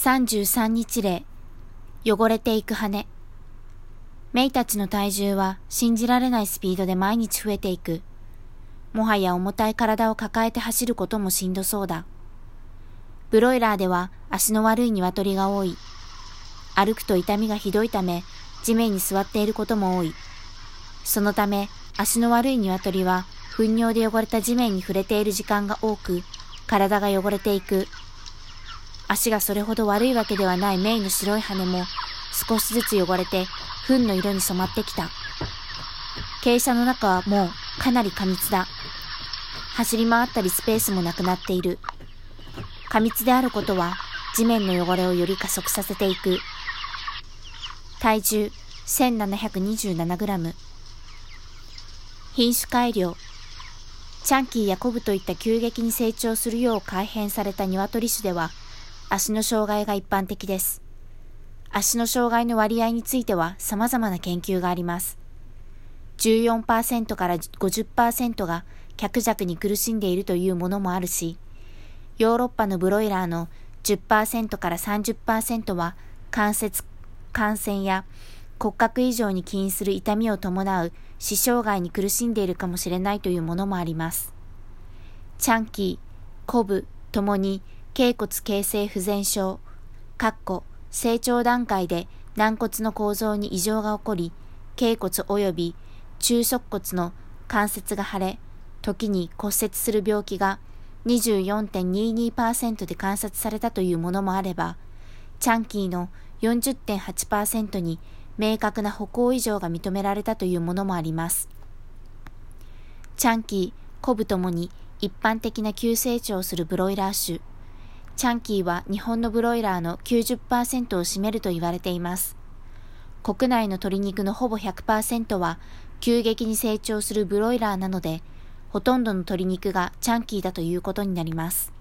33日例、汚れていく羽。メイたちの体重は信じられないスピードで毎日増えていく。もはや重たい体を抱えて走ることもしんどそうだ。ブロイラーでは足の悪い鶏が多い。歩くと痛みがひどいため、地面に座っていることも多い。そのため、足の悪い鶏は、糞尿で汚れた地面に触れている時間が多く、体が汚れていく。足がそれほど悪いわけではないメイの白い羽も、少しずつ汚れて、糞の色に染まってきた。傾斜の中はもうかなり過密だ。走り回ったりスペースもなくなっている。過密であることは、地面の汚れをより加速させていく。体重 1727g。品種改良。チャンキーやコブといった急激に成長するよう改変された鶏種では、足の障害が一般的です。足の障害の割合については様々な研究があります。14%から50%が脚弱に苦しんでいるというものもあるし、ヨーロッパのブロイラーの10%から30%は関節感染や骨格異常に起因する痛みを伴う死傷害に苦しんでいるかもしれないというものもあります。チャンキー、コブともに頸骨形成不全症、かっこ成長段階で軟骨の構造に異常が起こり、頸骨及び中足骨の関節が腫れ、時に骨折する病気が24.22%で観察されたというものもあれば、チャンキーの40.8%に明確な歩行異常が認められたというものもあります。チャンキー、コブともに一般的な急成長するブロイラー種。チャンキーは日本のブロイラーの90%を占めると言われています。国内の鶏肉のほぼ100%は急激に成長するブロイラーなので、ほとんどの鶏肉がチャンキーだということになります。